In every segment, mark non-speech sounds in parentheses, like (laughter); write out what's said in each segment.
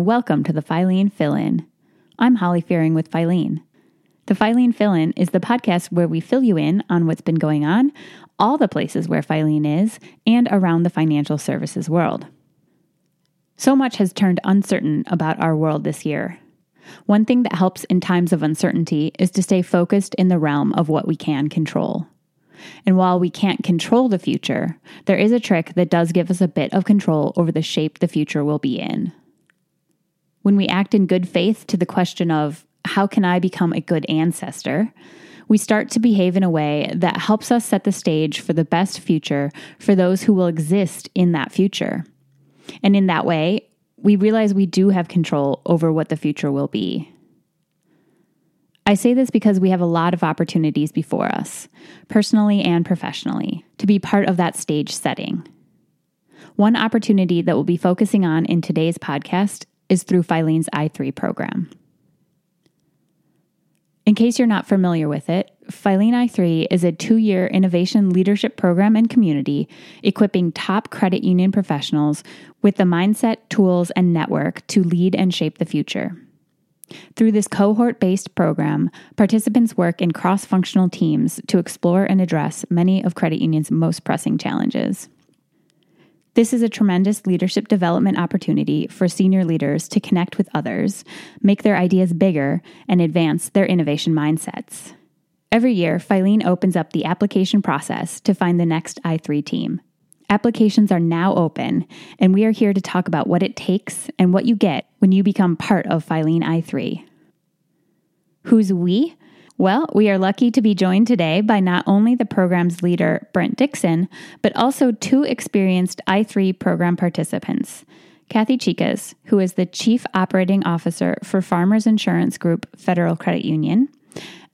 welcome to the Filene Fill In. I'm Holly Fearing with Filene. The Filene Fill In is the podcast where we fill you in on what's been going on, all the places where Filene is, and around the financial services world. So much has turned uncertain about our world this year. One thing that helps in times of uncertainty is to stay focused in the realm of what we can control. And while we can't control the future, there is a trick that does give us a bit of control over the shape the future will be in. When we act in good faith to the question of, how can I become a good ancestor? We start to behave in a way that helps us set the stage for the best future for those who will exist in that future. And in that way, we realize we do have control over what the future will be. I say this because we have a lot of opportunities before us, personally and professionally, to be part of that stage setting. One opportunity that we'll be focusing on in today's podcast is through Filene's i3 program. In case you're not familiar with it, Filene i3 is a two year innovation leadership program and community equipping top credit union professionals with the mindset, tools, and network to lead and shape the future. Through this cohort based program, participants work in cross functional teams to explore and address many of credit unions' most pressing challenges. This is a tremendous leadership development opportunity for senior leaders to connect with others, make their ideas bigger, and advance their innovation mindsets. Every year, Filene opens up the application process to find the next i3 team. Applications are now open, and we are here to talk about what it takes and what you get when you become part of Filene i3. Who's we? Well, we are lucky to be joined today by not only the program's leader, Brent Dixon, but also two experienced i3 program participants. Kathy Chicas, who is the Chief Operating Officer for Farmers Insurance Group Federal Credit Union,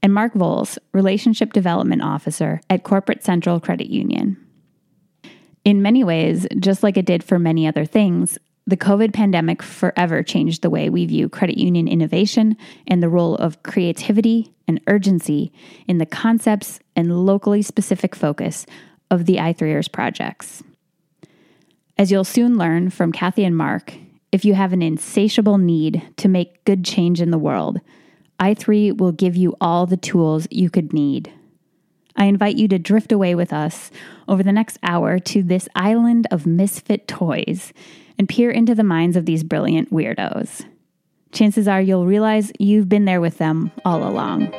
and Mark Voles, Relationship Development Officer at Corporate Central Credit Union. In many ways, just like it did for many other things, the COVID pandemic forever changed the way we view credit union innovation and the role of creativity and urgency in the concepts and locally specific focus of the i3ers projects. As you'll soon learn from Kathy and Mark, if you have an insatiable need to make good change in the world, i3 will give you all the tools you could need. I invite you to drift away with us over the next hour to this island of misfit toys and peer into the minds of these brilliant weirdos. Chances are you'll realize you've been there with them all along.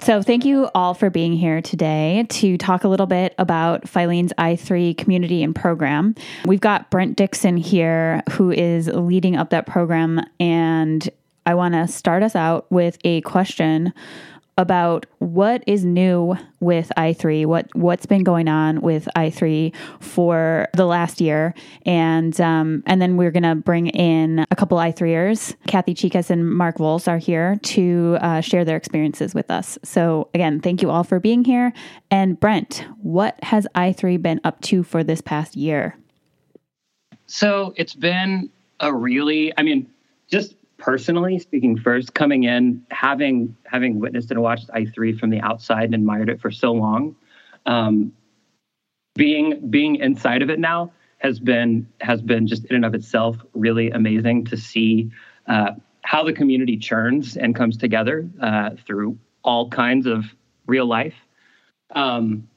So, thank you all for being here today to talk a little bit about Filene's i3 community and program. We've got Brent Dixon here, who is leading up that program, and I want to start us out with a question about what is new with i3 what what's been going on with i3 for the last year. And um, and then we're gonna bring in a couple i3ers kathy chicas and mark voles are here to uh, share their experiences with us. So again thank you all for being here. And brent what has i3 been up to for this past year? So it's been a really i mean just personally speaking first coming in having having witnessed and watched i3 from the outside and admired it for so long um, being being inside of it now has been has been just in and of itself really amazing to see uh, how the community churns and comes together uh, through all kinds of real life. Um,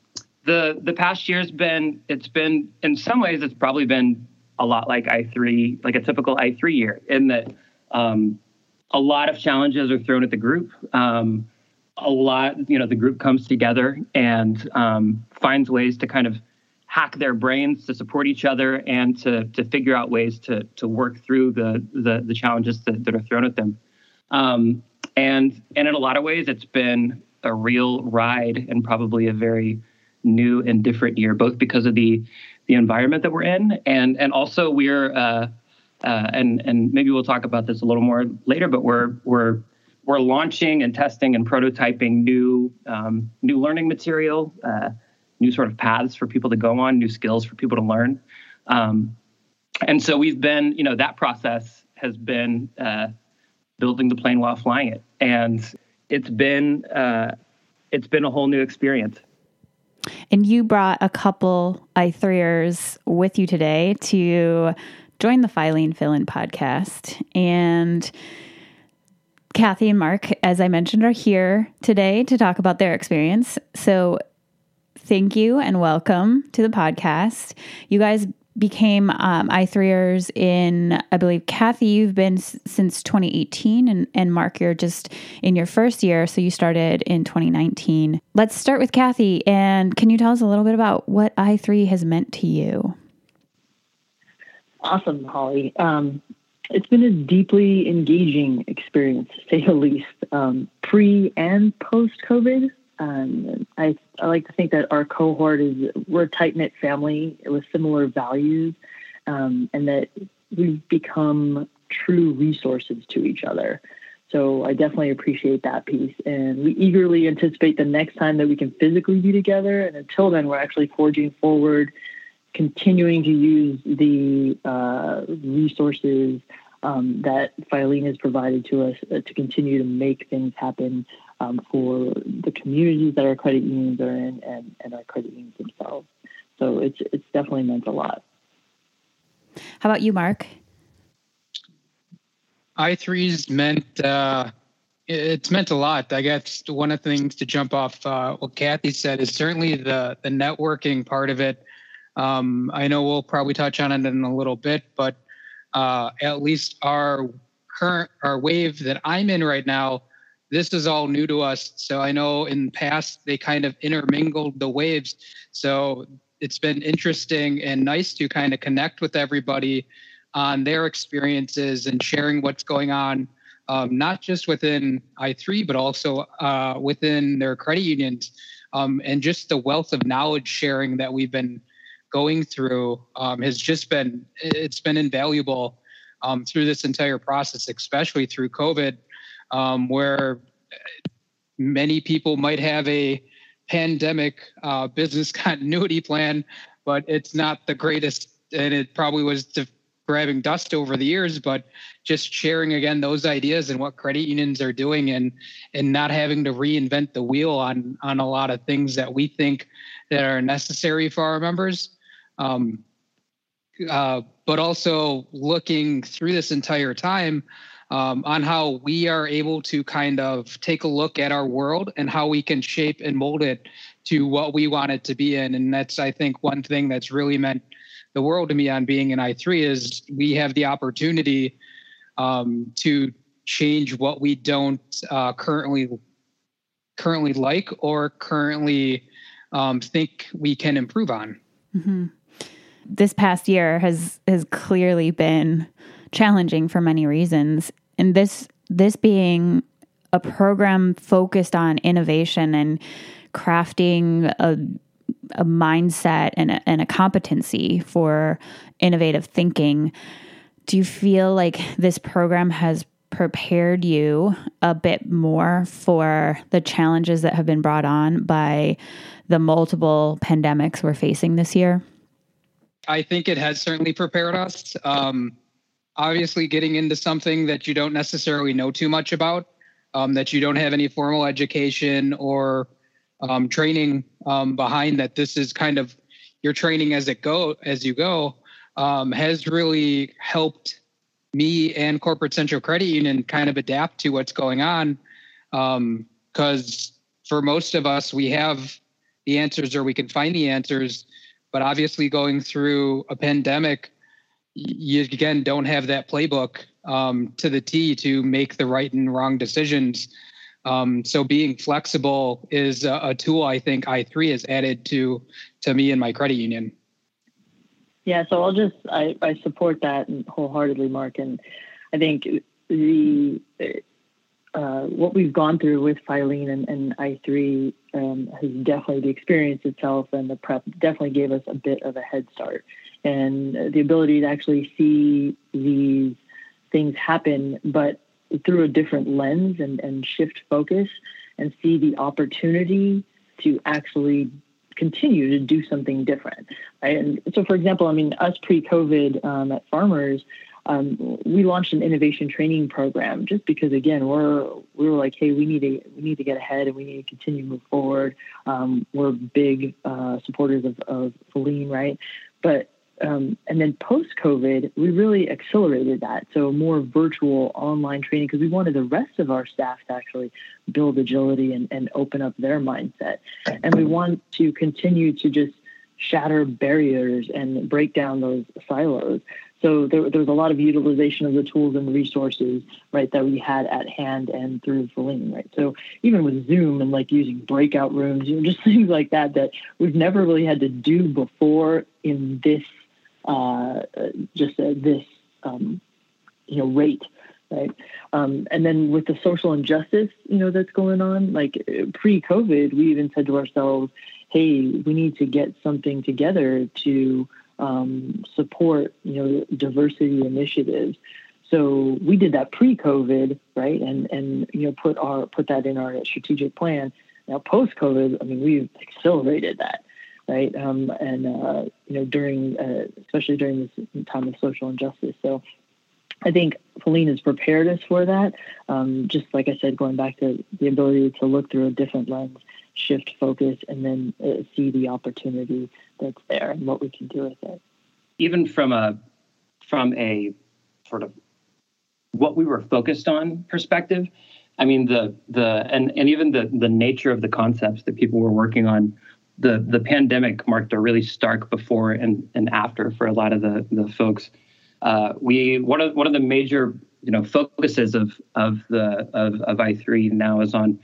the the past year's been it's been in some ways it's probably been a lot like i3 like a typical i3 year in that um, a lot of challenges are thrown at the group. Um, a lot, you know, the group comes together and um, finds ways to kind of hack their brains to support each other and to to figure out ways to to work through the the, the challenges that, that are thrown at them. Um, and and in a lot of ways, it's been a real ride and probably a very new and different year, both because of the the environment that we're in and and also we're uh, uh, and and maybe we'll talk about this a little more later. But we're we're we're launching and testing and prototyping new um, new learning material, uh, new sort of paths for people to go on, new skills for people to learn. Um, and so we've been, you know, that process has been uh, building the plane while flying it, and it's been uh, it's been a whole new experience. And you brought a couple I3ers with you today to join the Filene Fill In podcast. And Kathy and Mark, as I mentioned, are here today to talk about their experience. So thank you and welcome to the podcast. You guys became um, I3ers in, I believe, Kathy, you've been s- since 2018, and, and Mark, you're just in your first year. So you started in 2019. Let's start with Kathy. And can you tell us a little bit about what I3 has meant to you? Awesome, Holly. Um, it's been a deeply engaging experience, to say the least, um, pre and post COVID. Um, I, I, like to think that our cohort is we're a tight knit family with similar values, um, and that we've become true resources to each other. So I definitely appreciate that piece, and we eagerly anticipate the next time that we can physically be together. And until then, we're actually forging forward, continuing to use the uh, resources um, that Filene has provided to us uh, to continue to make things happen um, for the communities that our credit unions are in and, and our credit unions themselves. So it's it's definitely meant a lot. How about you, Mark? I3's meant uh, it's meant a lot. I guess one of the things to jump off uh, what Kathy said is certainly the the networking part of it. Um, I know we'll probably touch on it in a little bit, but uh, at least our current our wave that I'm in right now this is all new to us. So I know in the past they kind of intermingled the waves. So it's been interesting and nice to kind of connect with everybody on their experiences and sharing what's going on, um, not just within I3, but also uh, within their credit unions. Um, and just the wealth of knowledge sharing that we've been going through um, has just been, it's been invaluable um, through this entire process, especially through COVID um, where many people might have a pandemic uh, business (laughs) continuity plan, but it's not the greatest. And it probably was grabbing dust over the years, but just sharing again those ideas and what credit unions are doing and and not having to reinvent the wheel on on a lot of things that we think that are necessary for our members. Um, uh, but also looking through this entire time um, on how we are able to kind of take a look at our world and how we can shape and mold it to what we want it to be in. And that's, I think, one thing that's really meant the world to me on being an I3 is we have the opportunity um, to change what we don't uh, currently currently like or currently um, think we can improve on. Mm-hmm. This past year has has clearly been challenging for many reasons and this this being a program focused on innovation and crafting a, a mindset and a, and a competency for innovative thinking do you feel like this program has prepared you a bit more for the challenges that have been brought on by the multiple pandemics we're facing this year? I think it has certainly prepared us. Um, obviously getting into something that you don't necessarily know too much about, um, that you don't have any formal education or um, training um, behind that this is kind of your training as it go as you go um, has really helped me and corporate central credit union kind of adapt to what's going on because um, for most of us we have the answers or we can find the answers but obviously going through a pandemic you again don't have that playbook um, to the T to make the right and wrong decisions. Um, so being flexible is a, a, tool I think I3 has added to to me and my credit union. Yeah, so I'll just I, I support that wholeheartedly, Mark, and I think the uh, what we've gone through with Filene and, and I3 um, has definitely the experience itself and the prep definitely gave us a bit of a head start and the ability to actually see these things happen, but through a different lens and, and shift focus and see the opportunity to actually continue to do something different. Right? And so, for example, I mean, us pre COVID um, at Farmers, um, we launched an innovation training program just because again we're we were like hey we need to we need to get ahead and we need to continue to move forward um, we're big uh, supporters of, of Filene, right but um, and then post COVID, we really accelerated that. So more virtual online training because we wanted the rest of our staff to actually build agility and, and open up their mindset. And we want to continue to just shatter barriers and break down those silos. So there, there was a lot of utilization of the tools and resources, right, that we had at hand and through Filene, right? So even with Zoom and like using breakout rooms, you know, (laughs) just things like that that we've never really had to do before in this uh, just uh, this um, you know rate right um, and then with the social injustice you know that's going on like pre-covid we even said to ourselves hey we need to get something together to um, support you know diversity initiatives so we did that pre-covid right and and you know put our put that in our strategic plan now post-covid i mean we've accelerated that right? Um, and uh, you know, during uh, especially during this time of social injustice. So I think Filene has prepared us for that. Um, just like I said, going back to the ability to look through a different lens, shift focus, and then uh, see the opportunity that's there and what we can do with it. Even from a from a sort of what we were focused on perspective, I mean the the and and even the the nature of the concepts that people were working on the the pandemic marked a really stark before and, and after for a lot of the the folks. Uh, we one of one of the major you know focuses of of the of, of i3 now is on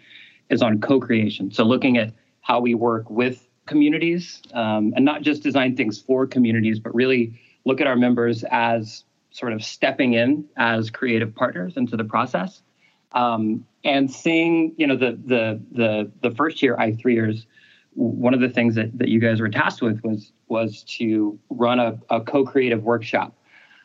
is on co-creation. So looking at how we work with communities um, and not just design things for communities, but really look at our members as sort of stepping in as creative partners into the process. Um, and seeing, you know, the the the the first year i3ers one of the things that, that you guys were tasked with was was to run a, a co-creative workshop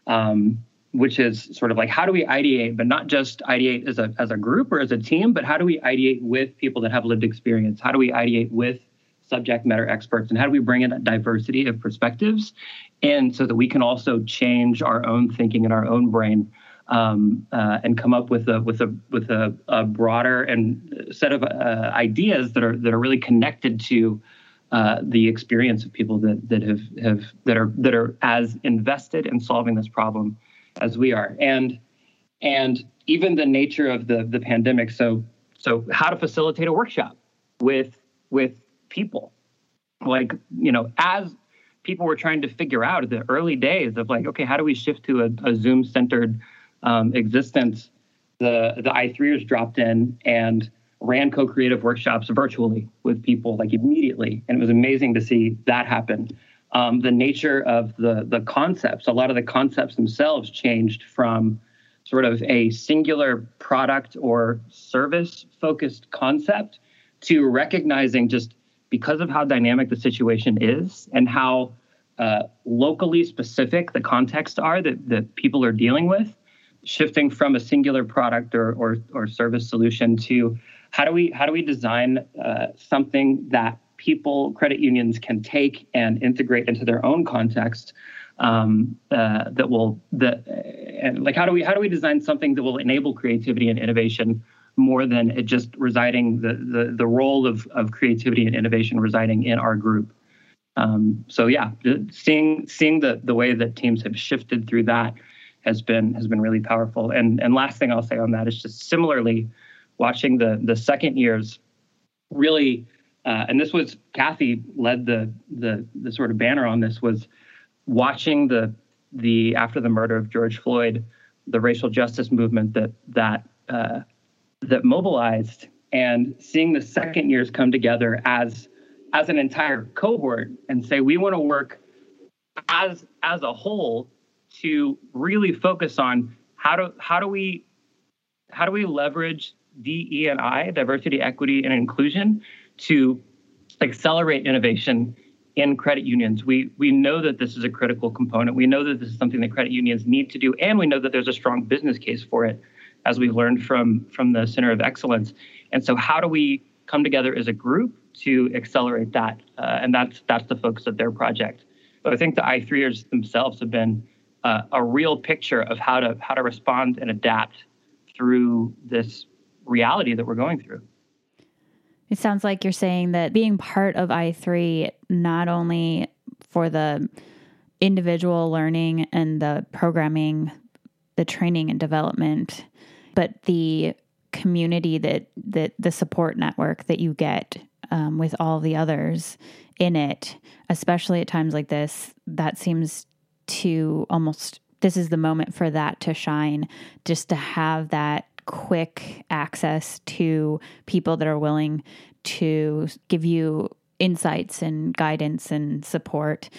um, which is sort of like how do we ideate but not just ideate as a, as a group or as a team but how do we ideate with people that have lived experience? How do we ideate with subject matter experts? And how do we bring in a diversity of perspectives? And so that we can also change our own thinking in our own brain um, uh, and come up with a with a with a, a broader and set of uh, ideas that are that are really connected to uh, the experience of people that that have have that are that are as invested in solving this problem as we are. And and even the nature of the the pandemic so so how to facilitate a workshop with with people. Like you know as people were trying to figure out the early days of like okay how do we shift to a, a zoom centered um, existence, the the i3ers dropped in and ran co-creative workshops virtually with people like immediately, and it was amazing to see that happen. Um, the nature of the the concepts, a lot of the concepts themselves changed from sort of a singular product or service focused concept to recognizing just because of how dynamic the situation is and how uh, locally specific the contexts are that, that people are dealing with shifting from a singular product or, or, or service solution to how do we how do we design uh, something that people credit unions can take and integrate into their own context um, uh, that will that and like how do we how do we design something that will enable creativity and innovation more than it just residing the the, the role of, of creativity and innovation residing in our group um, so yeah seeing seeing the the way that teams have shifted through that has been has been really powerful. And and last thing I'll say on that is just similarly watching the the second years really uh, and this was Kathy led the the the sort of banner on this was watching the the after the murder of George Floyd the racial justice movement that that uh, that mobilized and seeing the second years come together as as an entire cohort and say we want to work as as a whole to really focus on how do how do we how do we leverage DE and I, diversity, equity, and inclusion, to accelerate innovation in credit unions. We we know that this is a critical component. We know that this is something that credit unions need to do, and we know that there's a strong business case for it, as we've learned from from the Center of Excellence. And so, how do we come together as a group to accelerate that? Uh, and that's that's the focus of their project. But I think the i3ers themselves have been uh, a real picture of how to how to respond and adapt through this reality that we're going through. It sounds like you're saying that being part of i3 not only for the individual learning and the programming, the training and development, but the community that that the support network that you get um, with all the others in it, especially at times like this, that seems to almost this is the moment for that to shine, just to have that quick access to people that are willing to give you insights and guidance and support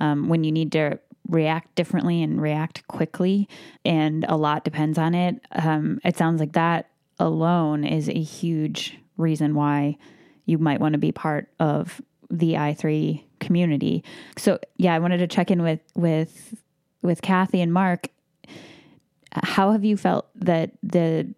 um, when you need to react differently and react quickly. And a lot depends on it. Um, it sounds like that alone is a huge reason why you might want to be part of the i3 community. So yeah, I wanted to check in with with with Kathy and Mark. How have you felt that the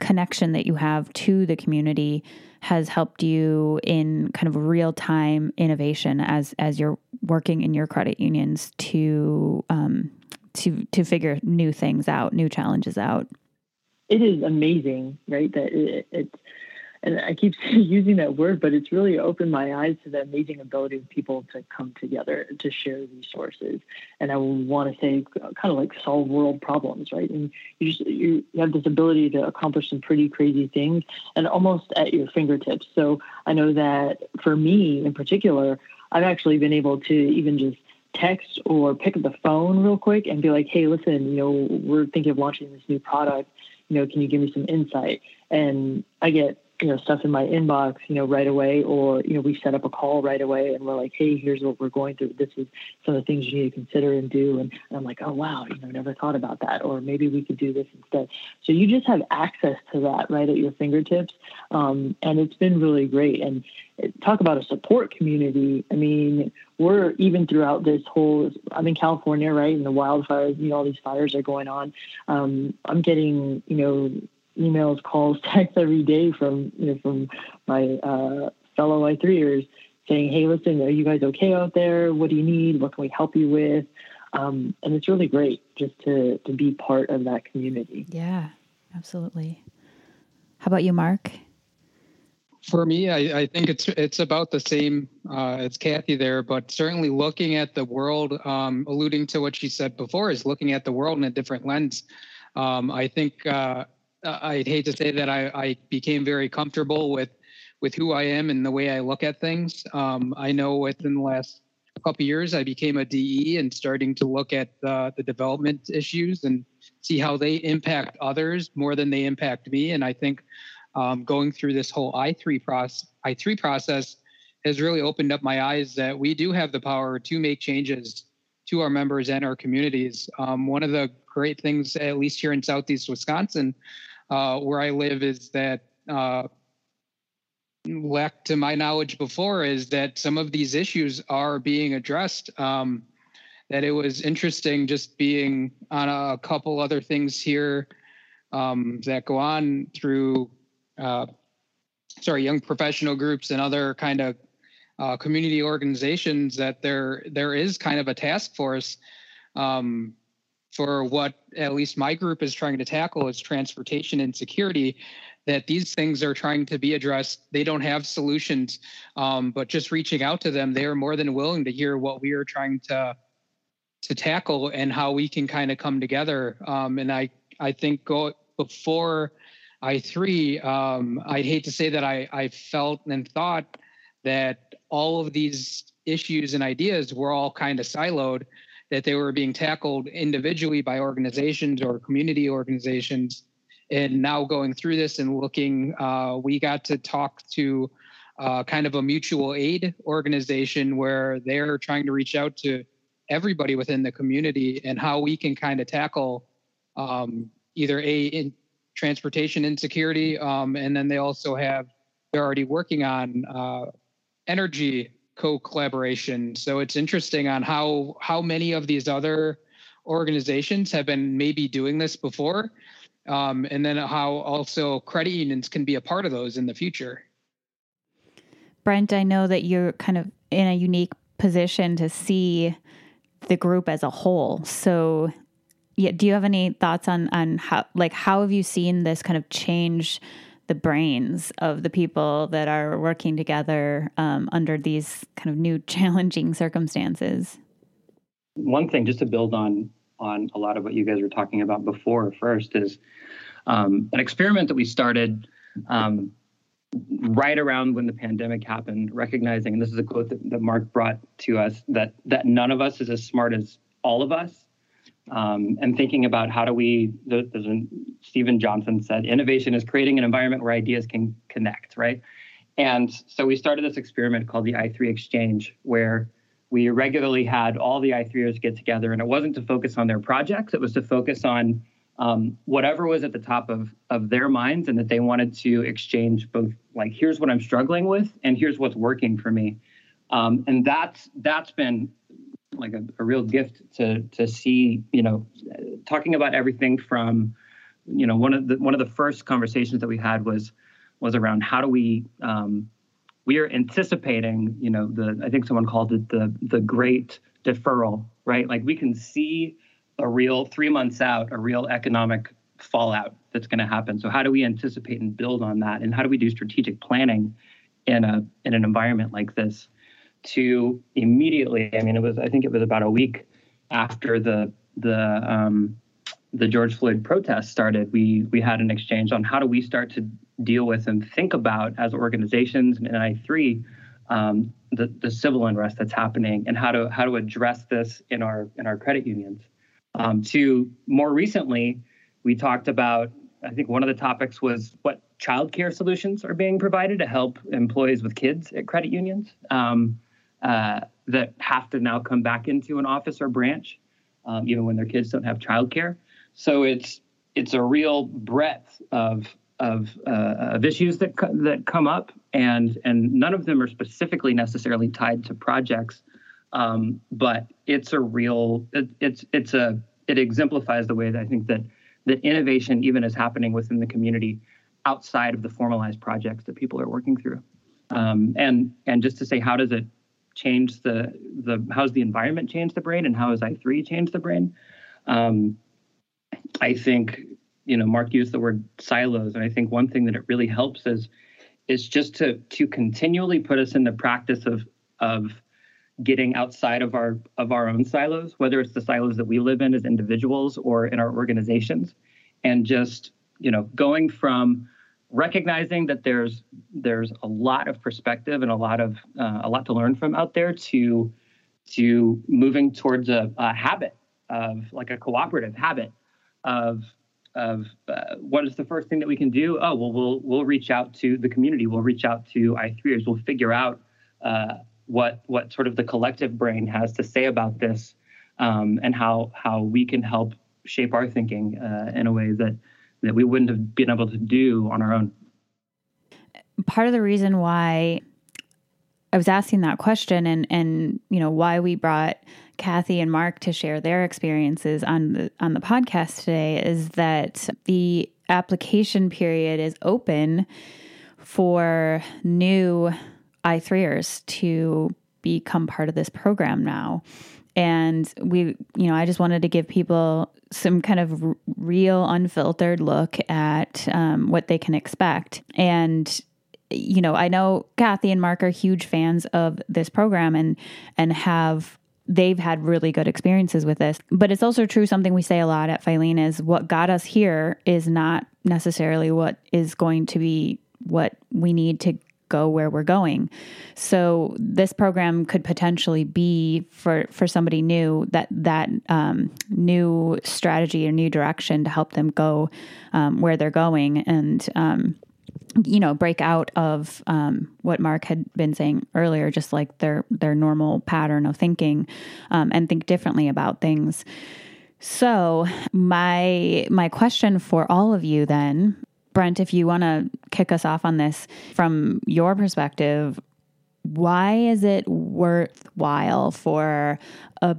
connection that you have to the community has helped you in kind of real time innovation as as you're working in your credit unions to um, to to figure new things out, new challenges out? It is amazing, right? That it, it's and I keep (laughs) using that word, but it's really opened my eyes to the amazing ability of people to come together to share resources. And I want to say, kind of like solve world problems, right? And you just you, have this ability to accomplish some pretty crazy things, and almost at your fingertips. So I know that for me in particular, I've actually been able to even just text or pick up the phone real quick and be like, hey, listen, you know, we're thinking of launching this new product. You know, can you give me some insight? And I get you know stuff in my inbox you know right away or you know we set up a call right away and we're like hey here's what we're going through. This is some of the things you need to consider and do. And, and i'm like oh wow you know never thought about that. Or maybe we could do this instead. So you just have access to that right at your fingertips. Um, and it's been really great. And talk about a support community. I mean we're even throughout this whole i'm in california right and the wildfires you know all these fires are going on. Um, i'm getting you know emails, calls, (laughs) texts every day from you know from my uh, fellow i3ers saying, "Hey, listen, are you guys okay out there? What do you need? What can we help you with?" Um, and it's really great just to to be part of that community. Yeah, absolutely. How about you, Mark? For me, I, I think it's it's about the same uh, as Kathy there, but certainly looking at the world, um, alluding to what she said before, is looking at the world in a different lens. Um, I think uh, uh, I'd hate to say that I, I, became very comfortable with with who I am and the way I look at things. Um, I know within the last couple years, I became a DE and starting to look at the, the development issues and see how they impact others more than they impact me. And I think um, going through this whole I3 process, I3 process has really opened up my eyes that we do have the power to make changes to our members and our communities. Um, one of the great things, at least here in Southeast Wisconsin, uh, where I live is that uh, lack to my knowledge before is that some of these issues are being addressed. Um, that it was interesting just being on a couple other things here um, that go on through, uh, sorry, young professional groups and other kind of uh, community organizations that there there is kind of a task force um, for what at least my group is trying to tackle is transportation insecurity that these things are trying to be addressed. They don't have solutions um, but just reaching out to them they are more than willing to hear what we are trying to to tackle and how we can kind of come together. Um, and i i think go before i3 um, i'd hate to say that i i felt and thought that all of these issues and ideas were all kind of siloed that they were being tackled individually by organizations or community organizations. And now going through this and looking, uh, we got to talk to uh, kind of a mutual aid organization where they're trying to reach out to everybody within the community and how we can kind of tackle um, either a in transportation insecurity, um, and then they also have they're already working on uh, energy co-collaboration. So it's interesting on how how many of these other organizations have been maybe doing this before, um, and then how also credit unions can be a part of those in the future. Brent, I know that you're kind of in a unique position to see the group as a whole. So, yeah, do you have any thoughts on on how like how have you seen this kind of change the brains of the people that are working together um, under these kind of new (laughs) challenging circumstances? One thing, just to build on on a lot of what you guys were talking about before, first is um, an experiment that we started um, right around when the pandemic happened, recognizing, and this is a quote that, that Mark brought to us, that that none of us is as smart as all of us. Um, and thinking about how do we, there's Steven Johnson said, innovation is creating an environment where ideas can connect, right? And so we started this experiment called the i3 Exchange, where we regularly had all the i3ers get together, and it wasn't to focus on their projects, it was to focus on um, whatever was at the top of of their minds and that they wanted to exchange both like here's what i'm struggling with and here's what's working for me um, and that's that's been like a, a, real gift to to see you know talking about everything from you know one of the one of the first conversations that we had was was around how do we um, we are anticipating you know the i think someone called it the the great deferral right? Like we can see a real three months out, a real economic fallout that's going to happen. So how do we anticipate and build on that, and how do we do strategic planning in a in an environment like this to immediately? I mean, it was I think it was about a week after the the um, the George Floyd protests started. We we had an exchange on how do we start to deal with and think about as organizations and I three. Um, the, the civil unrest that's happening and how to how to address this in our in our credit unions um, to more recently, we talked about, I think one of the topics was what childcare solutions are being provided to help employees with kids at credit unions um, uh, that have to now come back into an office or branch, um, even when their kids don't have childcare. So it's it's a real breadth of of, uh, of issues that co- that come up, and and none of them are specifically necessarily tied to projects um, but it's a real, it, it's it's a it exemplifies the way that I think that that innovation even is happening within the community outside of the formalized projects that people are working through. Um, and and just to say, how does it change the the how's the environment change the brain, and how has I three changed the brain? Um, I think you know Mark used the word silos, and I think one thing that it really helps is is just to to continually put us in the practice of of getting outside of our of our own silos, whether it's the silos that we live in as individuals or in our organizations, and just you know going from recognizing that there's there's a lot of perspective and a lot of uh, a lot to learn from out there to to moving towards a, a habit of like a cooperative habit of of uh, what is the first thing that we can do? Oh well, we'll we'll reach out to the community. We'll reach out to i3ers. We'll figure out uh, what what sort of the collective brain has to say about this, um, and how how we can help shape our thinking uh, in a way that that we wouldn't have been able to do on our own. Part of the reason why I was asking that question, and and you know why we brought Kathy and Mark to share their experiences on the on the podcast today is that the application period is open for new I3ers to become part of this program now. And we, you know, I just wanted to give people some kind of r- real, unfiltered look at um, what they can expect. And you know, I know Kathy and Mark are huge fans of this program and and have they've had really good experiences with this. But it's also true something we say a lot at Filene is what got us here is not necessarily what is going to be what we need to go where we're going. So this program could potentially be for for somebody new that that um, new strategy or new direction to help them go um, where they're going and. Um, you know, break out of um, what Mark had been saying earlier, just like their their normal pattern of thinking, um, and think differently about things. So my my question for all of you then Brent, if you want to kick us off on this from your perspective, why is it worthwhile for a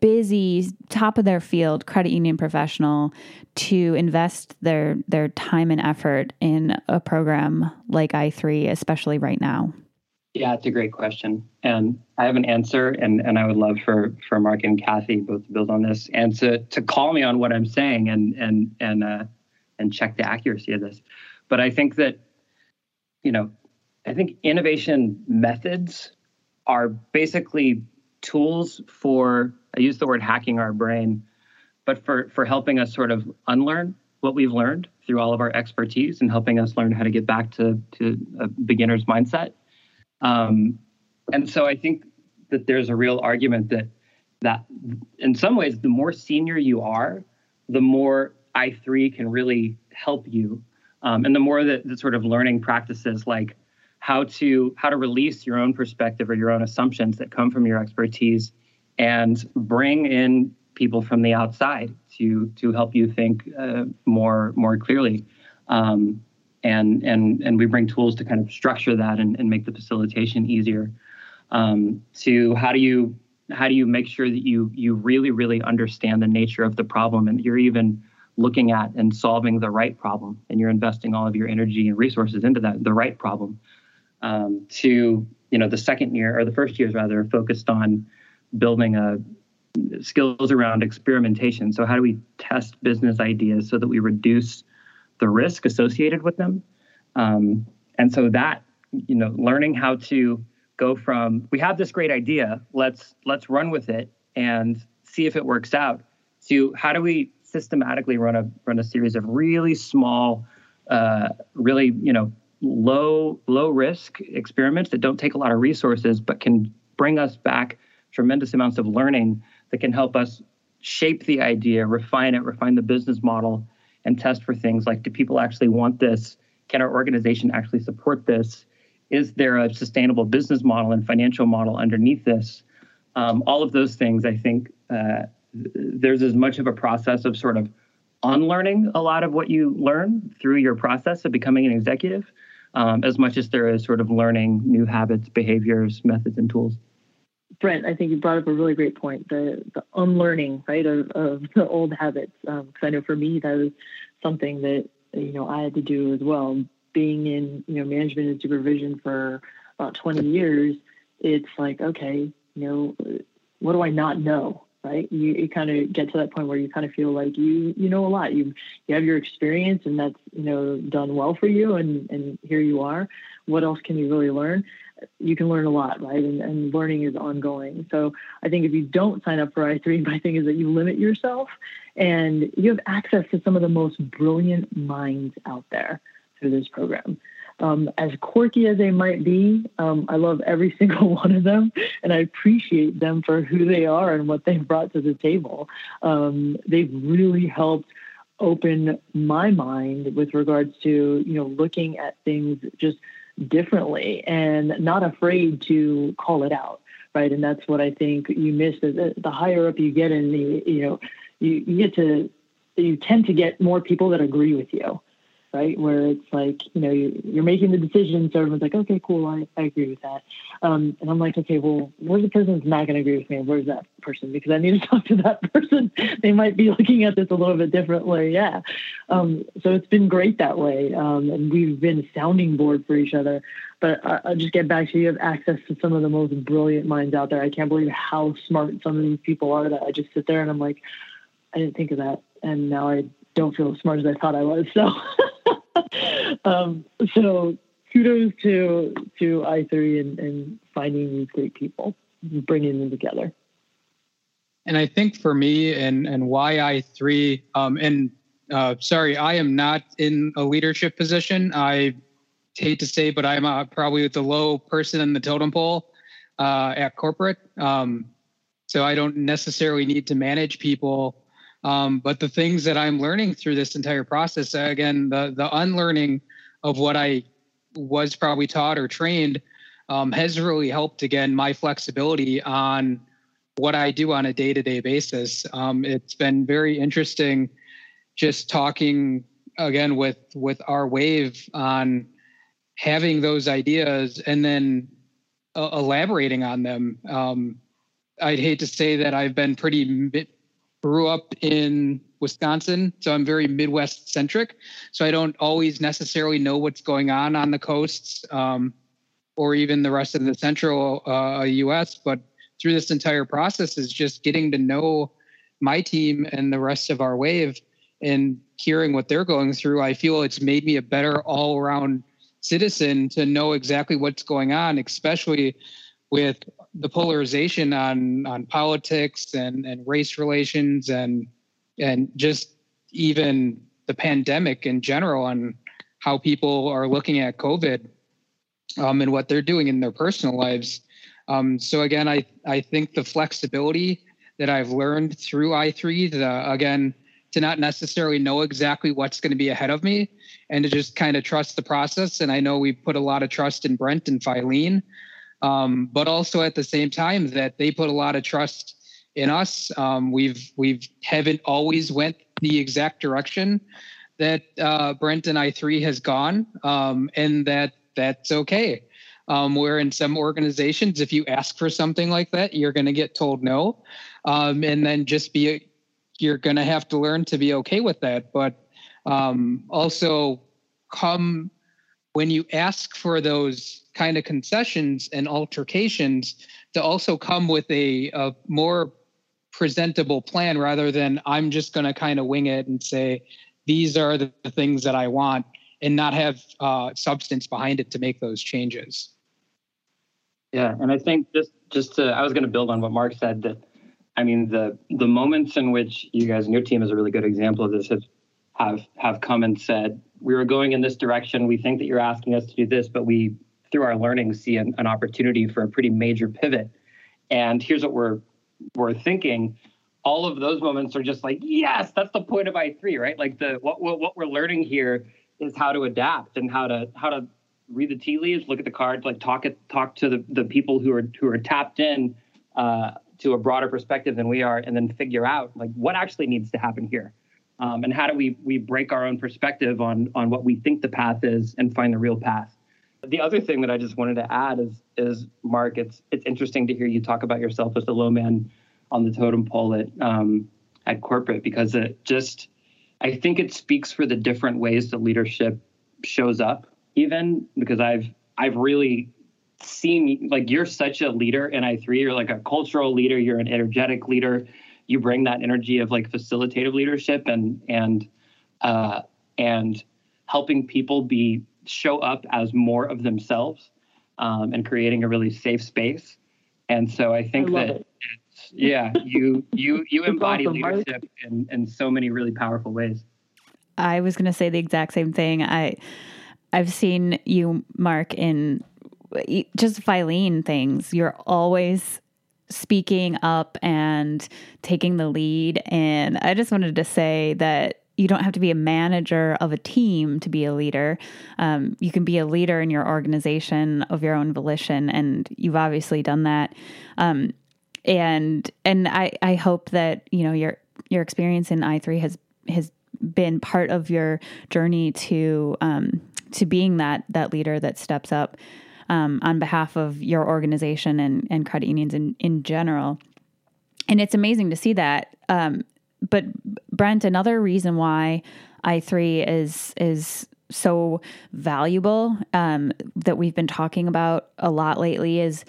busy top of their field credit union professional to invest their their time and effort in a program like i3 especially right now? Yeah, it's a great question, and I have an answer, and, and I would love for for Mark and Kathy both to build on this and to to call me on what I'm saying and and and uh, and check the accuracy of this. But I think that you know, I think innovation methods are basically tools for I use the word hacking our brain, but for for helping us sort of unlearn what we've learned through all of our expertise and helping us learn how to get back to to a beginner's mindset um, and so I think that there's a real argument that that in some ways, the more senior you are, the more i3 can really help you, um, and the more that the sort of learning practices like how to how to release your own perspective or your own assumptions that come from your expertise, and bring in people from the outside to to help you think uh, more more clearly. Um, and and and we bring tools to kind of structure that and, and make the facilitation easier. Um, to how do you how do you make sure that you you really really understand the nature of the problem and you're even looking at and solving the right problem and you're investing all of your energy and resources into that the right problem um, to you know the second year or the first years rather focused on building a skills around experimentation so how do we test business ideas so that we reduce the risk associated with them. Um, and so that, you know, learning how to go from we have this great idea, let's let's run with it and see if it works out, to how do we systematically run a run a series of really small, uh, really you know low low risk experiments that don't take a lot of resources but can bring us back tremendous amounts of learning that can help us shape the idea, refine it, refine the business model, and test for things like do people actually want this? Can our organization actually support this? Is there a sustainable business model and financial model underneath this? Um, all of those things, I think uh, there's as much of a process of sort of unlearning a lot of what you learn through your process of becoming an executive, um, as much as there is sort of learning new habits, behaviors, methods, and tools. Brent, I think you brought up a really great point the the unlearning right of, of (laughs) the old habits. Because um, I know for me that was something that you know I had to do as well. Being in you know management and supervision for about 20 years, it's like okay, you know, what do I not know? Right? You, you kind of get to that point where you kind of feel like you you know a lot. You you have your experience and that's you know done well for you, and and here you are. What else can you really learn? you can learn a lot, right? And, and learning is ongoing. So I think if you don't sign up for i3, (laughs) my thing is that you limit yourself and you have access to some of the most brilliant minds out there through this program. Um, as quirky as they might be, um, I love every (laughs) single one of them, and I appreciate them for who they are and what they've brought to the table. Um, they've really helped open my mind with regards to you know looking at things just differently and not afraid to call it out right and that's what i think you miss the, the higher up you get in the you know you, you get to you tend to get more people that agree with you right? Where it's like, you know, you, are making the decision, so everyone's like, okay, cool, I, I agree with that. Um, and I'm like, okay, well, where's the person that's not going to agree with me? Where's that person? Because I need to (laughs) talk to that person. they might be looking at this a little bit differently. Yeah. Um, so it's been great that way. Um, and we've been a sounding board for each other. But I, I'll just get back to. You have access to some of the most brilliant minds out there. I can't believe how smart some of these people are that I just sit there and I'm like, I didn't think of that. And now I don't feel as smart as I thought I was. So, (laughs) um, so kudos to to i3 and, and finding these great people, bringing them together. And I think for me and and why i3 um, and uh, sorry, I am not in a leadership position. I hate to say, but I'm uh, probably the low person in the totem pole uh, at corporate. Um, so I don't necessarily need to manage people um, but the things that I'm learning through this entire process, again, the the unlearning of what I was probably taught or trained um, has really helped again my flexibility on what I do on a day to day basis. Um, it's been very interesting just talking again with with our wave on having those ideas and then uh, elaborating on them. Um, I'd hate to say that I've been pretty grew up in Wisconsin, so I'm very Midwest centric. So I don't always necessarily know what's going on on the coasts. Um, or even the rest of the central uh, US, but through this entire process is just getting to know my team and the rest of our wave and hearing what they're going through. I feel it's made me a better all around citizen to know exactly what's going on, especially with the polarization on on politics and and race relations and and just even the pandemic in general on how people are looking at COVID um, and what they're doing in their personal lives. Um, so again, I I think the flexibility that I've learned through i3, the again to not necessarily know exactly what's going to be ahead of me and to just kind of trust the process. And I know we put a lot of trust in Brent and Filene, um, but also at the same time that they put a lot of trust in us. Um, we've we've haven't always went the exact direction that uh, Brent and i3 has gone, um, and that that's okay. Um, where in some organizations, if you ask for something like that, you're going to get told no, um, and then just be you're going to have to learn to be okay with that. But um, also, come when you ask for those kind of concessions and altercations, to also come with a, a more presentable plan rather than I'm just going to kind of wing it and say these are the, things that I want and not have uh, substance behind it to make those changes. Yeah, and I think just just to I was going to build on what Mark said that I mean the the moments in which you guys and your team is a really good example of this have have have come and said we were going in this direction. We think that you're asking us to do this, but we through our learning see an, an opportunity for a pretty major pivot. And here's what we're we're thinking. All of those moments are just like yes, that's the point of i3, right? Like the what what, what we're learning here is how to adapt and how to how to read the tea leaves, look at the cards, like talk it, talk to the, the people who are who are tapped in uh, to a broader perspective than we are, and then figure out like what actually needs to happen here, um, and how do we we break our own perspective on on what we think the path is and find the real path. The other thing that I just wanted to add is is Mark, it's it's interesting to hear you talk about yourself as the low man on the totem pole at um, at corporate because it just I think it speaks for the different ways that leadership shows up even because I've I've really seen like you're such a leader in i3 you're like a cultural leader you're an energetic leader you bring that energy of like facilitative leadership and and uh, and helping people be show up as more of themselves um, and creating a really safe space. And so i think I that yeah you you (laughs) you embody awesome, leadership in in so many really powerful ways. I was going to say the exact same thing. I I've seen you, Mark, in just Filene things. You're always speaking up and taking the lead. And I just wanted to say that you don't have to be a manager of a team to be a leader. Um, you can be a leader in your organization of your own volition, and you've obviously done that. Um, and and I I hope that you know your your experience in I three has has been part of your journey to um, to being that that leader that steps up um, on behalf of your organization and, and credit unions in, in general. And it's amazing to see that. Um, but Brent, another reason why i3 is is so valuable um, that we've been talking about a lot lately is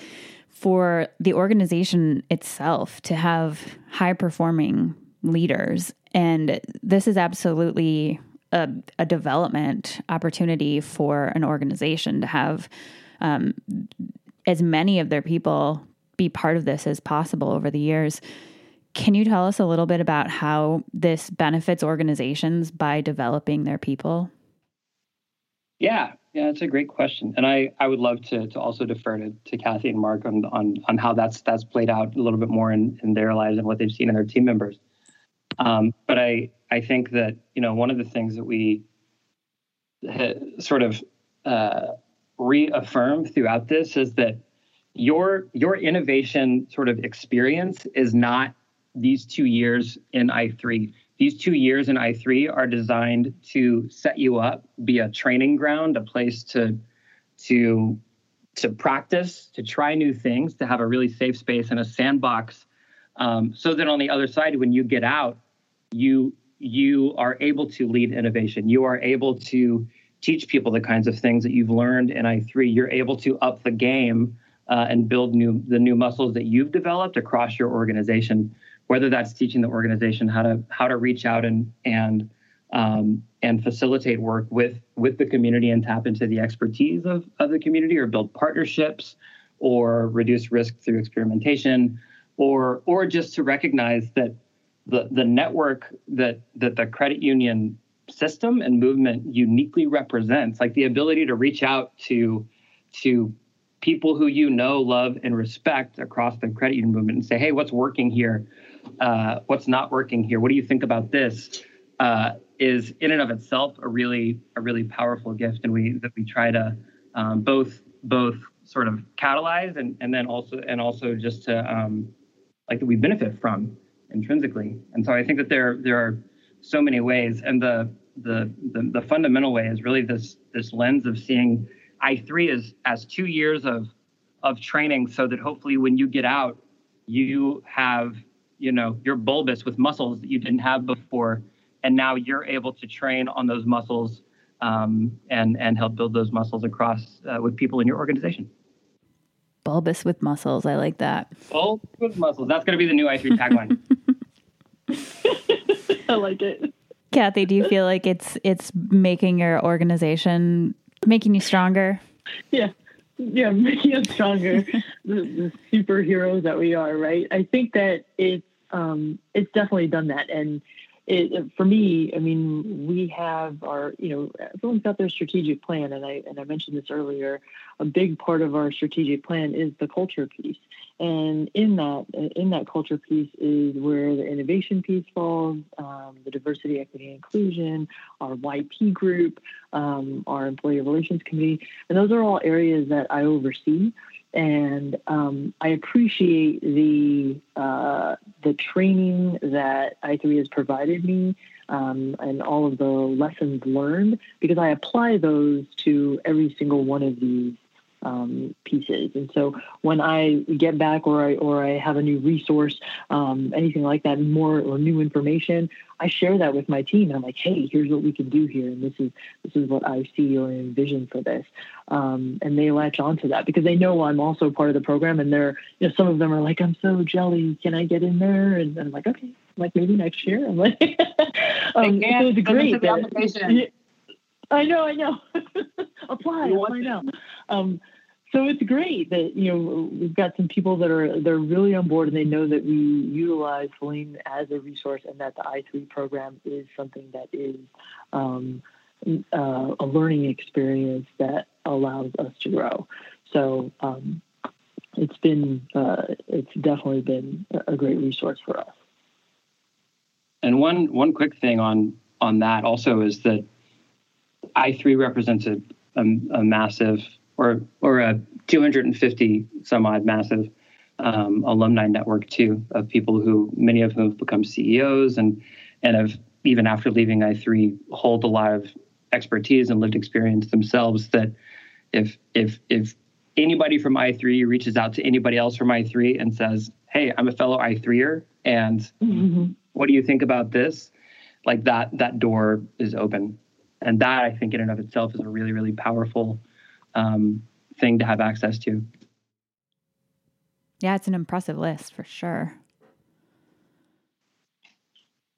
for the organization itself to have high performing leaders. And this is absolutely a, a development opportunity for an organization to have um, as many of their people be part of this as possible over the years. Can you tell us a little bit about how this benefits organizations by developing their people? Yeah, yeah, that's a great question, and I, I would love to to also defer to, to Kathy and Mark on, on on how that's that's played out a little bit more in, in their lives and what they've seen in their team members. Um, but I I think that you know one of the things that we sort of uh, reaffirm throughout this is that your your innovation sort of experience is not these two years in i3 these two years in i3 are designed to set you up be a training ground a place to to to practice to try new things to have a really safe space and a sandbox um, so that on the other side when you get out you you are able to lead innovation. You are able to teach people the kinds of things that you've learned in I3, you're able to up the game uh, and build new the new muscles that you've developed across your organization. Whether that's teaching the organization how to how to reach out and and um, and facilitate work with with the community and tap into the expertise of, of the community or build partnerships or reduce risk through experimentation or or just to recognize that the the network that that the credit union system and movement uniquely represents like the ability to reach out to to people who you know love and respect across the credit union movement and say hey what's working here? Uh, what's not working here? What do you think about this? Uh, is in and of itself a really a really powerful gift and we that we try to um, both both sort of catalyze and, and then also and also just to um, like that we benefit from intrinsically. And so I think that there there are so many ways, and the the the, the fundamental way is really this this lens of seeing I three as as two years of of training, so that hopefully when you get out, you have you know you're bulbous with muscles that you didn't have before, and now you're able to train on those muscles um, and and help build those muscles across uh, with people in your organization. Bulbous with muscles. I like that. Bulbous with muscles. That's going to be the new I3 tagline. (laughs) (laughs) I like it. Kathy, do you feel like it's it's making your organization making you stronger? Yeah. Yeah, making us stronger, (laughs) the, the superheroes that we are, right? I think that it's um, it's definitely done that, and it, for me, I mean, we have our, you know, everyone's got their strategic plan, and I and I mentioned this earlier. A big part of our strategic plan is the culture piece, and in that in that culture piece is where the innovation piece falls, um, the diversity, equity, and inclusion, our YP group, um, our employee relations committee, and those are all areas that I oversee and um, I appreciate the uh, the training that i3 has provided me um, and all of the lessons learned because I apply those to every single one of these um, pieces. And so when I get back or I or I have a new resource, um, anything like that, more or new information, I share that with my team. And I'm like, hey, here's what we can do here, and this is this is what I see or envision for this. Um, and they latch onto that because they know I'm also part of the program, and they're you know some of them are like, I'm so jelly, can I get in there? And, and I'm like, okay, I'm like maybe next year. (laughs) I'm like, um, so it's great. That, (laughs) I know, I know. (laughs) apply, apply now. Um, so it's great that you know we've got some people that are they're really on board and they know that we utilize Filene as a resource and that the I3 program is something that is um, uh, a learning experience that allows us to grow. So um, it's been uh, it's definitely been a great resource for us. And one one quick thing on on that also is that I3 represents a, a, a massive or or a 250 some odd massive um, alumni network too of people who many of whom have become CEOs and and have even after leaving I3 hold a lot of expertise and lived experience themselves that if if if anybody from I3 reaches out to anybody else from I3 and says, "Hey, I'm a fellow I3er and mm-hmm. what do you think about this?" like that that door is open and that I think in and of itself is a really really powerful um, thing to have access to. Yeah, it's an impressive list for sure.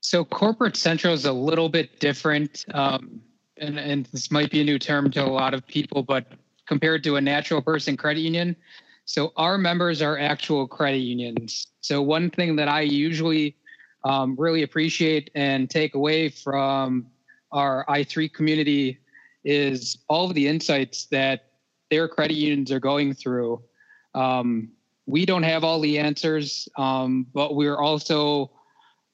So corporate central is a little bit different, um, and and this might be a new term to a lot of people, but compared to a natural person credit union, so our members are actual credit unions. So one thing that I usually um, really appreciate and take away from our I3 community is all of the insights that their credit unions are going through. Um, we don't have all the answers, um, but we're also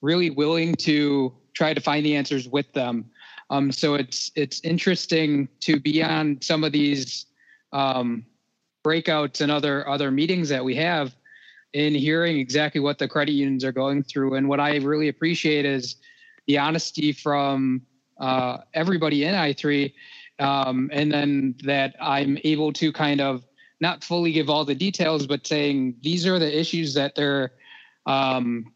really willing to try to find the answers with them. Um, so it's it's interesting to be on some of these um, breakouts and other other meetings that we have in hearing exactly what the credit unions are going through. And what I really appreciate is the honesty from uh, everybody in I3 um, and then that I'm able to kind of not fully give all the details, but saying these are the issues that they're um,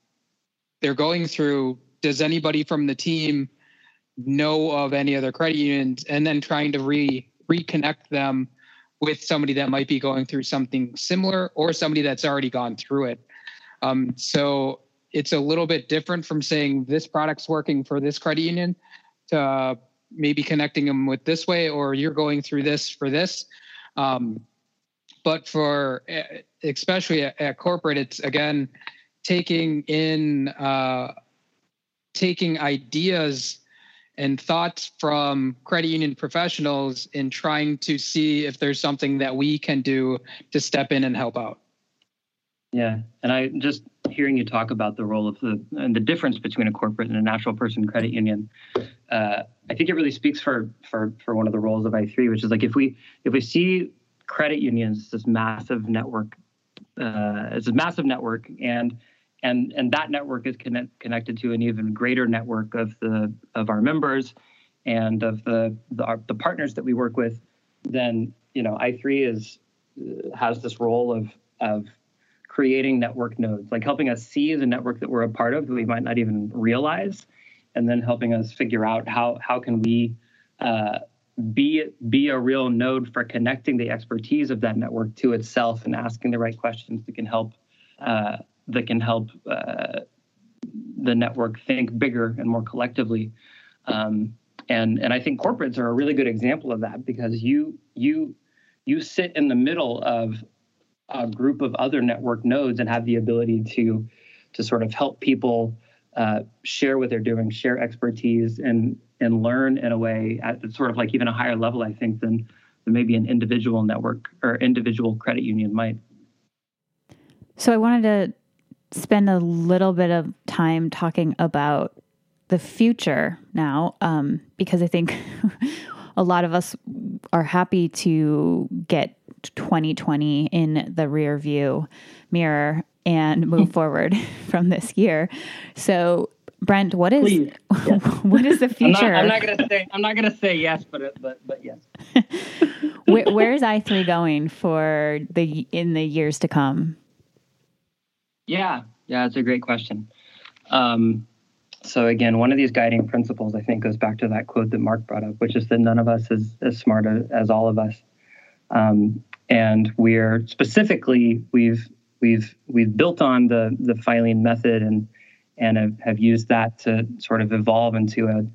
they're going through. Does anybody from the team know of any other credit unions and then trying to re reconnect them with somebody that might be going through something similar or somebody that's already gone through it. Um, so it's a little bit different from saying this product's working for this credit union to maybe connecting them with this way or you're going through this for this. Um, but for especially at, at, corporate, it's again taking in uh, taking ideas and thoughts from credit union professionals in trying to see if there's something that we can do to step in and help out. Yeah, and I just hearing you talk about the role of the and the difference between a corporate and a natural person credit union. Uh, I think it really speaks for for for one of the roles of I3, which is like if we if we see credit unions this massive network, uh, it's a massive network, and and and that network is connect, connected to an even greater network of the of our members and of the the, our, the partners that we work with then you know i3 is uh, has this role of of creating network nodes like helping us see the network that we're a part of that we might not even realize and then helping us figure out how how can we uh, be be a real node for connecting the expertise of that network to itself and asking the right questions that can help uh, that can help uh, the network think bigger and more collectively. Um, and and I think corporates are a really good example of that because you you you sit in the middle of a group of other network nodes and have the ability to to sort of help people uh, share what they're doing, share expertise, and and learn in a way at sort of like even a higher level, I think, than, than maybe an individual network or individual credit union might. So I wanted to spend a little bit of time talking about the future now, um, because I think (laughs) a lot of us are happy to get 2020 in the rear view mirror and move (laughs) forward from this year. So, Brent, what is yes. (laughs) what is the future? I'm not, not, gonna say I'm not gonna say yes, but but but yes. (laughs) Where, where is i three going for the in the years to come? Yeah, yeah, it's a great question. Um, so again, one of these guiding principles, I think, goes back to that quote that Mark brought up, which is that none of us is as smart as all of us. Um, and we're specifically we've we've we've built on the the Filene method and and have, have used that to sort of evolve into a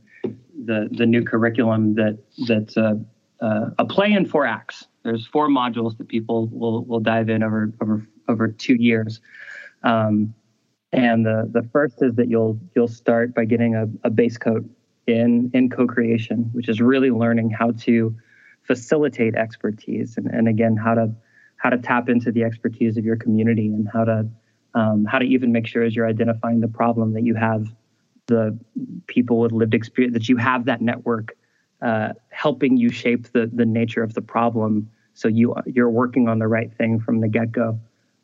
the the new curriculum that that's a, a, a play in four acts. There's four modules that people will will dive in over over over two years. Um, and the the first is that you'll you'll start by getting a, a base coat in in co-creation, which is really learning how to facilitate expertise and, and again how to how to tap into the expertise of your community and how to um, how to even make sure as you're identifying the problem that you have the people with lived experience that you have that network uh, helping you shape the the nature of the problem. So you you're working on the right thing from the get-go.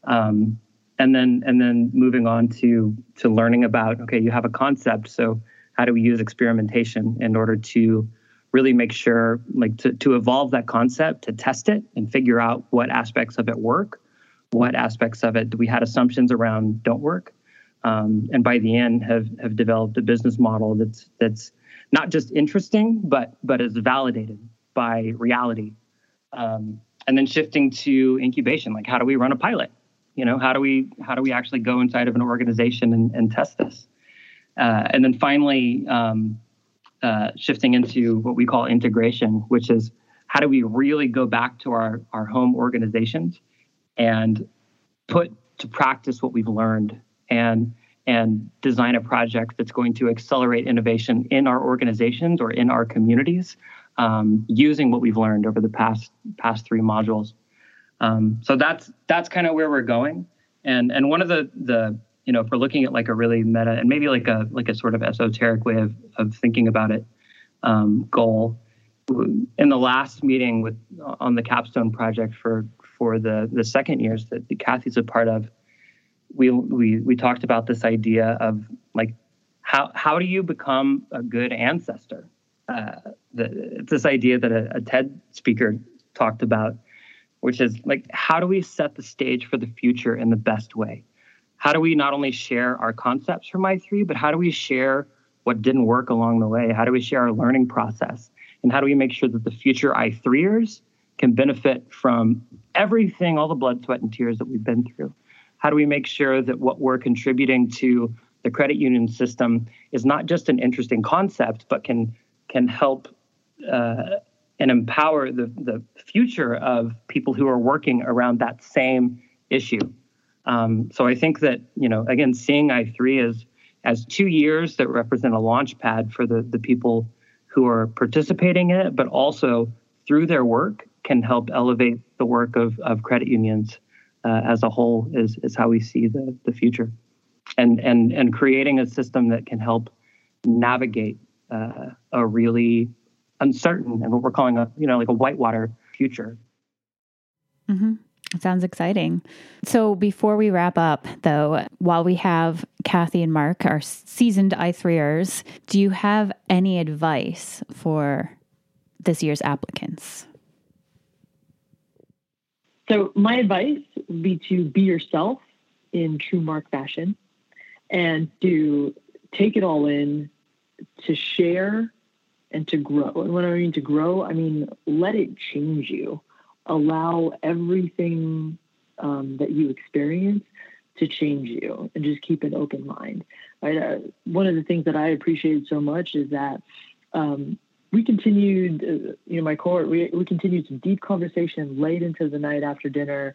Um, and then and then moving on to to learning about okay you have a concept so how do we use experimentation in order to really make sure like to, to evolve that concept to test it and figure out what aspects of it work what aspects of it we had assumptions around don't work um, and by the end have have developed a business model that's that's not just interesting but but is validated by reality um, and then shifting to incubation like how do we run a pilot you know, how do we how do we actually go inside of an organization and, and test this? Uh, and then finally, um, uh, shifting into what we call integration, which is how do we really go back to our our home organizations and put to practice what we've learned and and design a project that's going to accelerate innovation in our organizations or in our communities um, using what we've learned over the past past three modules. Um, so that's that's kind of where we're going. And and one of the the you know if we're looking at like a really meta and maybe like a like a sort of esoteric way of of thinking about it um, goal in the last meeting with on the capstone project for for the the second years that Kathy's a part of, we we we talked about this idea of like how how do you become a good ancestor? Uh, the, it's this idea that a, a TED speaker talked about which is like, how do we set the stage for the future in the best way? How do we not only share our concepts from i3, but how do we share what didn't work along the way? How do we share our learning process? And how do we make sure that the future I3ers can benefit from everything, all the blood, sweat, and tears that we've been through? How do we make sure that what we're contributing to the credit union system is not just an interesting concept, but can can help uh, and empower the, the future of people who are working around that same issue. Um, so I think that, you know, again, seeing I3 as, as two years that represent a launch pad for the, the people who are participating in it, but also through their work can help elevate the work of, of credit unions uh, as a whole is, is how we see the, the future. And, and, and creating a system that can help navigate uh, a really uncertain and what we're calling a, you know, like a whitewater future. Mm-hmm. Sounds exciting. So before we wrap up, though, while we have Kathy and Mark, our seasoned I3ers, do you have any advice for this year's applicants? So my advice would be to be yourself in true Mark fashion and to take it all in, to share and to grow. And when I mean to grow, I mean let it change you allow everything um, that you experience to change you and just keep an open mind. Right? Uh, one of the things that I appreciated so much is that um, we continued, uh, you know, my cohort, we, we continued some deep conversation late into the night after dinner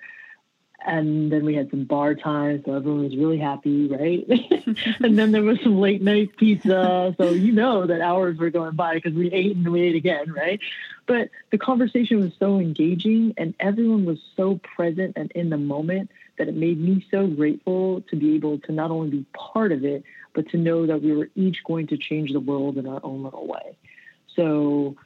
and then we had some bar time, so everyone was really happy, right? (laughs) and then there was some late night pizza, so you know that hours were going by because we ate and we ate again, right? But the conversation was so engaging, and everyone was so present and in the moment that it made me so grateful to be able to not only be part of it, but to know that we were each going to change the world in our own little way. So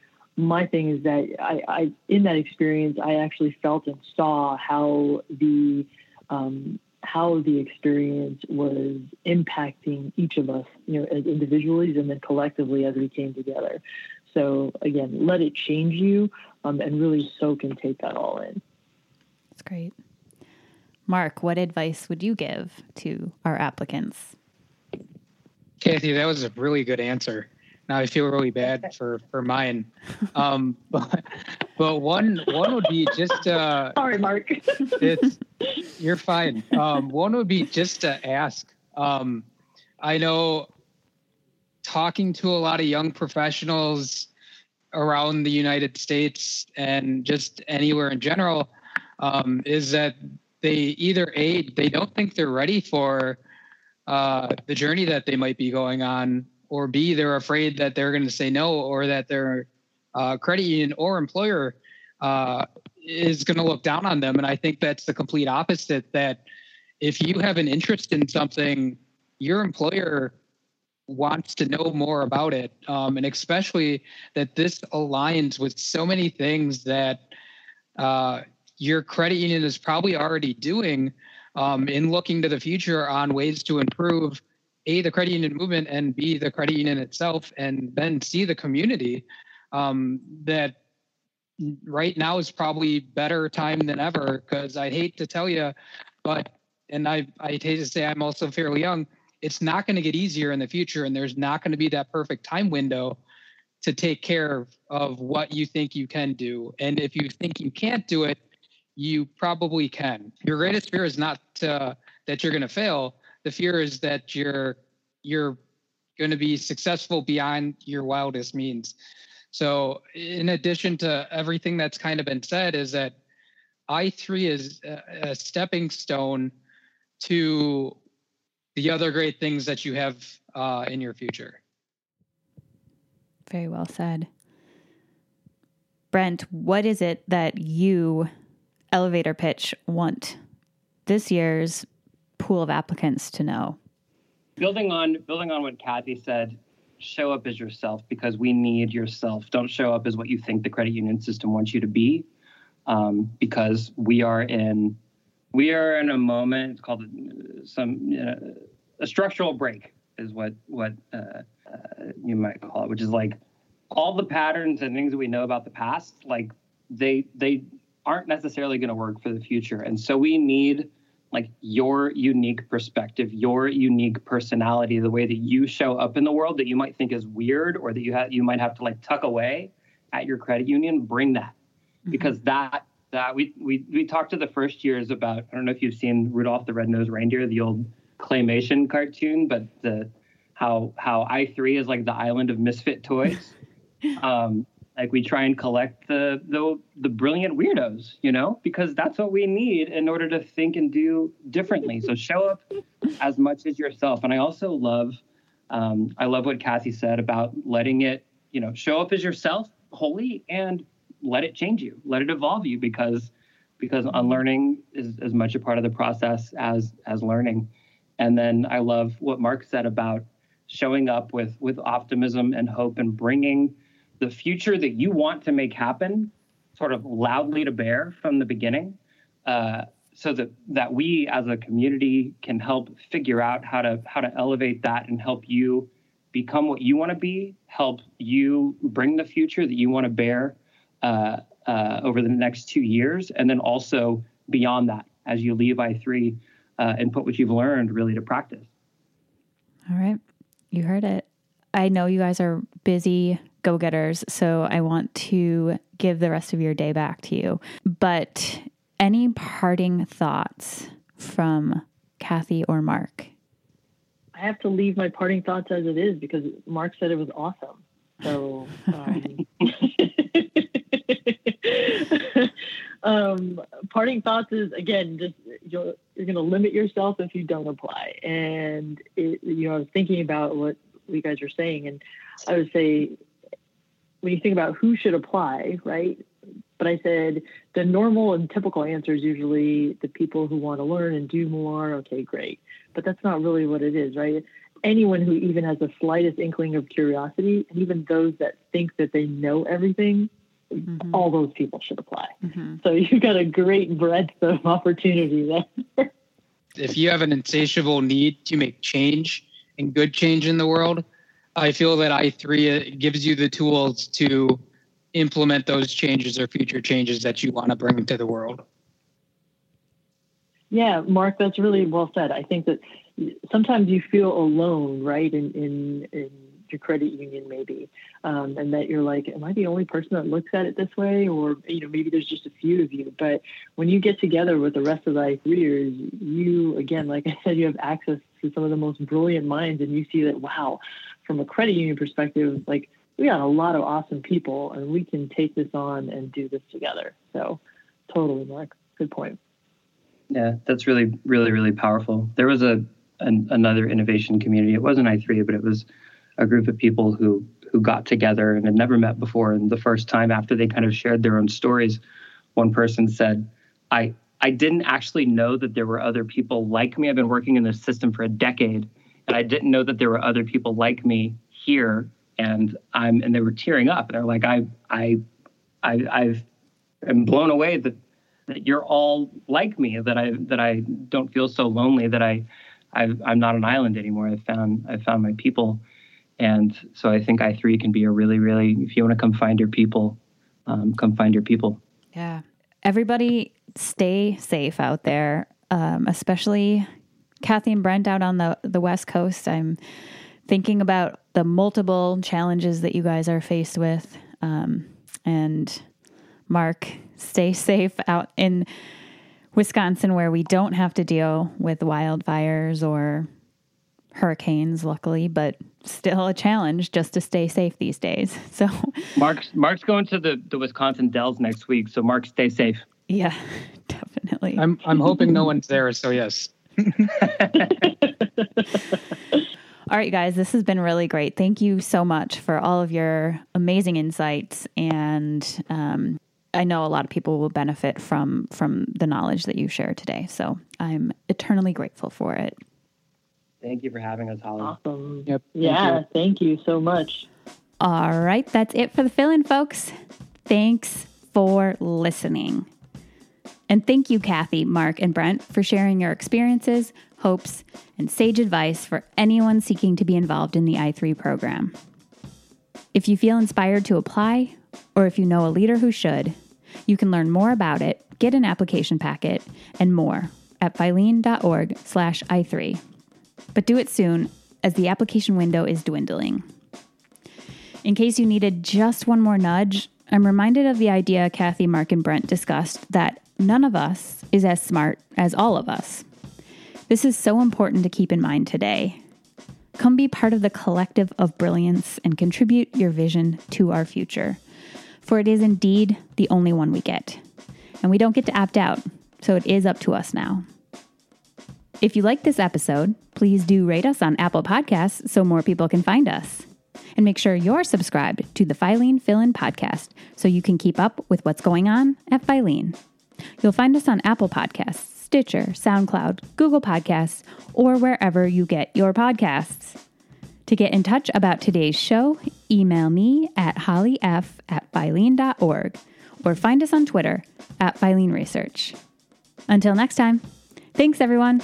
my thing is that I, I, in that experience, I actually felt and saw how the um, how the experience was impacting each of us, you know, as individuals and then collectively as we came together. So again, let it change you um, and really soak and take that all in. That's great. Mark, what advice would you give to our applicants? Kathy, that was a really good answer. Now I feel really bad for for mine. Um, (laughs) but but one one would be just uh, sorry, Mark. it's (laughs) you're fine. Um, one would be just to ask. Um, I know talking to a lot of young professionals around the United States and just anywhere in general um, is that they either a they don't think they're ready for uh, the journey that they might be going on or B, they're afraid that they're going to say no or that their uh, credit union or employer uh, is going to look down on them. And I think that's the complete opposite that if you have an interest in something, your employer wants to know more about it. Um, and especially that this aligns with so many things that uh, your credit union is probably already doing um, in looking to the future on ways to improve a the credit union movement and b the credit union itself and then c the community um, that right now is probably better time than ever because i hate to tell you but and i i hate to say i'm also fairly young it's not going to get easier in the future and there's not going to be that perfect time window to take care of what you think you can do. And if you think you can't do it you probably can. Your greatest fear is not uh, that you're going to fail the fear is that you're you're going to be successful beyond your wildest means. So, in addition to everything that's kind of been said, is that I3 is a, a stepping stone to the other great things that you have uh, in your future. Very well said. Brent, what is it that you, elevator pitch, want this year's pool of applicants to know? Building on building on what Kathy said, show up as yourself because we need yourself. Don't show up as what you think the credit union system wants you to be, um, because we are in we are in a moment. It's called some uh, a structural break is what what uh, uh, you might call it, which is like all the patterns and things that we know about the past, like they they aren't necessarily going to work for the future, and so we need like your unique perspective, your unique personality, the way that you show up in the world that you might think is weird or that you have you might have to like tuck away at your credit union, bring that. Mm-hmm. Because that that we we we talked to the first years about I don't know if you've seen Rudolph the Red-Nosed Reindeer, the old claymation cartoon, but the how how i3 is like the island of misfit toys. (laughs) um, like we try and collect the, the the brilliant weirdos, you know, because that's what we need in order to think and do differently. So show up as much as yourself. And I also love um, I love what Kathy said about letting it, you know, show up as yourself wholly and let it change you, let it evolve you because because unlearning is as much a part of the process as as learning. And then I love what Mark said about showing up with with optimism and hope and bringing the future that you want to make happen sort of loudly to bear from the beginning uh, so that that we as a community can help figure out how to how to elevate that and help you become what you want to be help you bring the future that you want to bear uh, uh, over the next two years and then also beyond that as you leave i3 uh, and put what you've learned really to practice. All right. You heard it. I know you guys are busy go getters, so I want to give the rest of your day back to you. But any parting thoughts from Kathy or Mark? I have to leave my parting thoughts as it is because Mark said it was awesome. So, um, (laughs) um, parting thoughts is again, just you're, you're going to limit yourself if you don't apply. And it, you know, I was thinking about what you guys are saying, and I would say when you think about who should apply, right? But I said the normal and typical answer is usually the people who want to learn and do more. Okay, great. But that's not really what it is, right? Anyone who even has the slightest inkling of curiosity, and even those that think that they know everything, mm-hmm. all those people should apply. Mm-hmm. So you've got a great breadth of opportunity there. if you have an insatiable need to make change and good change in the world, I feel that i3 gives you the tools to implement those changes or future changes that you want to bring to the world. Yeah, Mark, that's really well said. I think that sometimes you feel alone, right, in in, in your credit union, maybe, um, and that you're like, am I the only person that looks at it this way, or you know, maybe there's just a few of you. But when you get together with the rest of the i3ers, you again, like I said, you have access to some of the most brilliant minds, and you see that wow, from a credit union perspective, like we got a lot of awesome people and we can take this on and do this together. So totally, Mark. Good point. Yeah, that's really, really, really powerful. There was a an, another innovation community. It wasn't i3, but it was a group of people who who got together and had never met before. And the first time after they kind of shared their own stories, one person said, I I didn't actually know that there were other people like me. I've been working in this system for a decade and I didn't know that there were other people like me here. And I'm and they were tearing up. And they're like, I I I I've am blown away that that you're all like me. That I that I don't feel so lonely. That I, I I'm not an island anymore. I found I found my people. And so I think i3 can be a really, really, if you want to come find your people, um, come find your people. Yeah. Everybody stay safe out there, um, especially Kathy and Brent out on the, the West Coast, I'm thinking about the multiple challenges that you guys are faced with. Um, and Mark, stay safe out in Wisconsin where we don't have to deal with wildfires or hurricanes, luckily, but still a challenge just to stay safe these days. (laughs) So Mark's Mark's going to the, the Wisconsin Dells next week. So Mark, stay safe. Yeah, (laughs) definitely. I'm I'm hoping no one's there, so yes. All right, guys, this has been really great. Thank you so much for all of your amazing insights, and um, I know a lot of people will benefit from from the knowledge that you shared today. So I'm eternally grateful for it. Thank you for having us, Holly. Awesome. Yep. Yeah, thank you, thank you so much. All right, that's it for the fill in, folks. Thanks for listening. And thank you, Kathy, Mark, and Brent, for sharing your experiences, hopes, and sage advice for anyone seeking to be involved in the i3 program. If you feel inspired to apply, or if you know a leader who should, you can learn more about it, get an application packet, and more at filene.org slash i3. But do it soon, as the application window is dwindling. In case you needed just one more nudge, I'm reminded of the idea Kathy, Mark, and Brent discussed that none of us is as smart as all of us. This is so important to keep in mind today. Come be part of the collective of brilliance and contribute your vision to our future. For it is indeed the only one we get. And we don't get to opt out, so it is up to us now. If you like this episode, please do rate us on Apple Podcasts so more people can find us. And make sure you're subscribed to the Filene Fill In podcast so you can keep up with what's going on at Filene. You'll find us on Apple Podcasts, Stitcher, SoundCloud, Google Podcasts, or wherever you get your podcasts. To get in touch about today's show, email me at hollyf at filene.org or find us on Twitter at Filene Research. Until next time, thanks everyone.